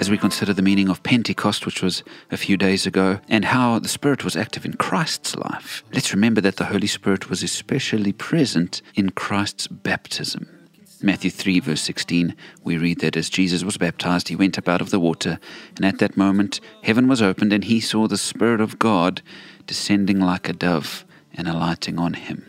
as we consider the meaning of Pentecost, which was a few days ago, and how the Spirit was active in Christ's life, let's remember that the Holy Spirit was especially present in Christ's baptism. Matthew 3, verse 16, we read that as Jesus was baptized, he went up out of the water, and at that moment heaven was opened, and he saw the Spirit of God descending like a dove and alighting on him.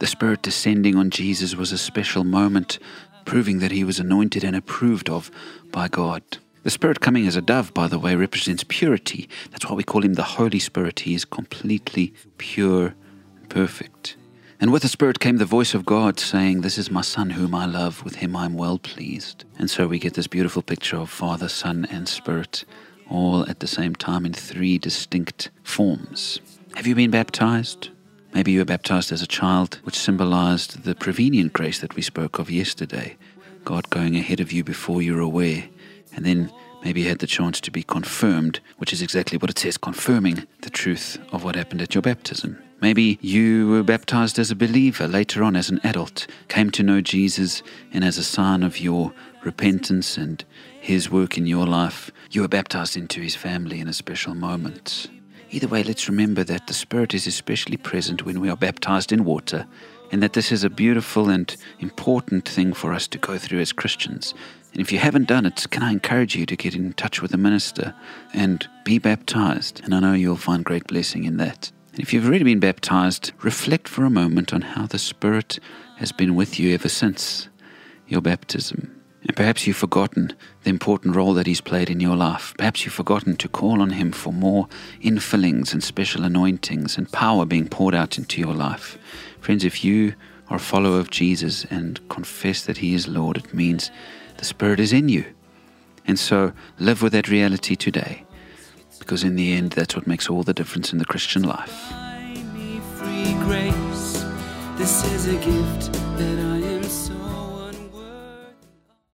The Spirit descending on Jesus was a special moment, proving that he was anointed and approved of by God. The Spirit coming as a dove, by the way, represents purity. That's why we call him the Holy Spirit. He is completely pure and perfect. And with the Spirit came the voice of God saying, This is my Son whom I love, with him I am well pleased. And so we get this beautiful picture of Father, Son, and Spirit, all at the same time in three distinct forms. Have you been baptized? Maybe you were baptized as a child, which symbolized the prevenient grace that we spoke of yesterday. God going ahead of you before you're aware. And then maybe you had the chance to be confirmed, which is exactly what it says, confirming the truth of what happened at your baptism. Maybe you were baptized as a believer later on as an adult, came to know Jesus, and as a sign of your repentance and his work in your life, you were baptized into his family in a special moment. Either way, let's remember that the Spirit is especially present when we are baptized in water, and that this is a beautiful and important thing for us to go through as Christians. And if you haven't done it, can I encourage you to get in touch with a minister and be baptized? And I know you'll find great blessing in that. And if you've already been baptized, reflect for a moment on how the Spirit has been with you ever since your baptism. And perhaps you've forgotten the important role that He's played in your life. Perhaps you've forgotten to call on Him for more infillings and special anointings and power being poured out into your life. Friends, if you are a follower of Jesus and confess that He is Lord, it means the Spirit is in you. And so live with that reality today because in the end, that's what makes all the difference in the Christian life. This is a gift that I am so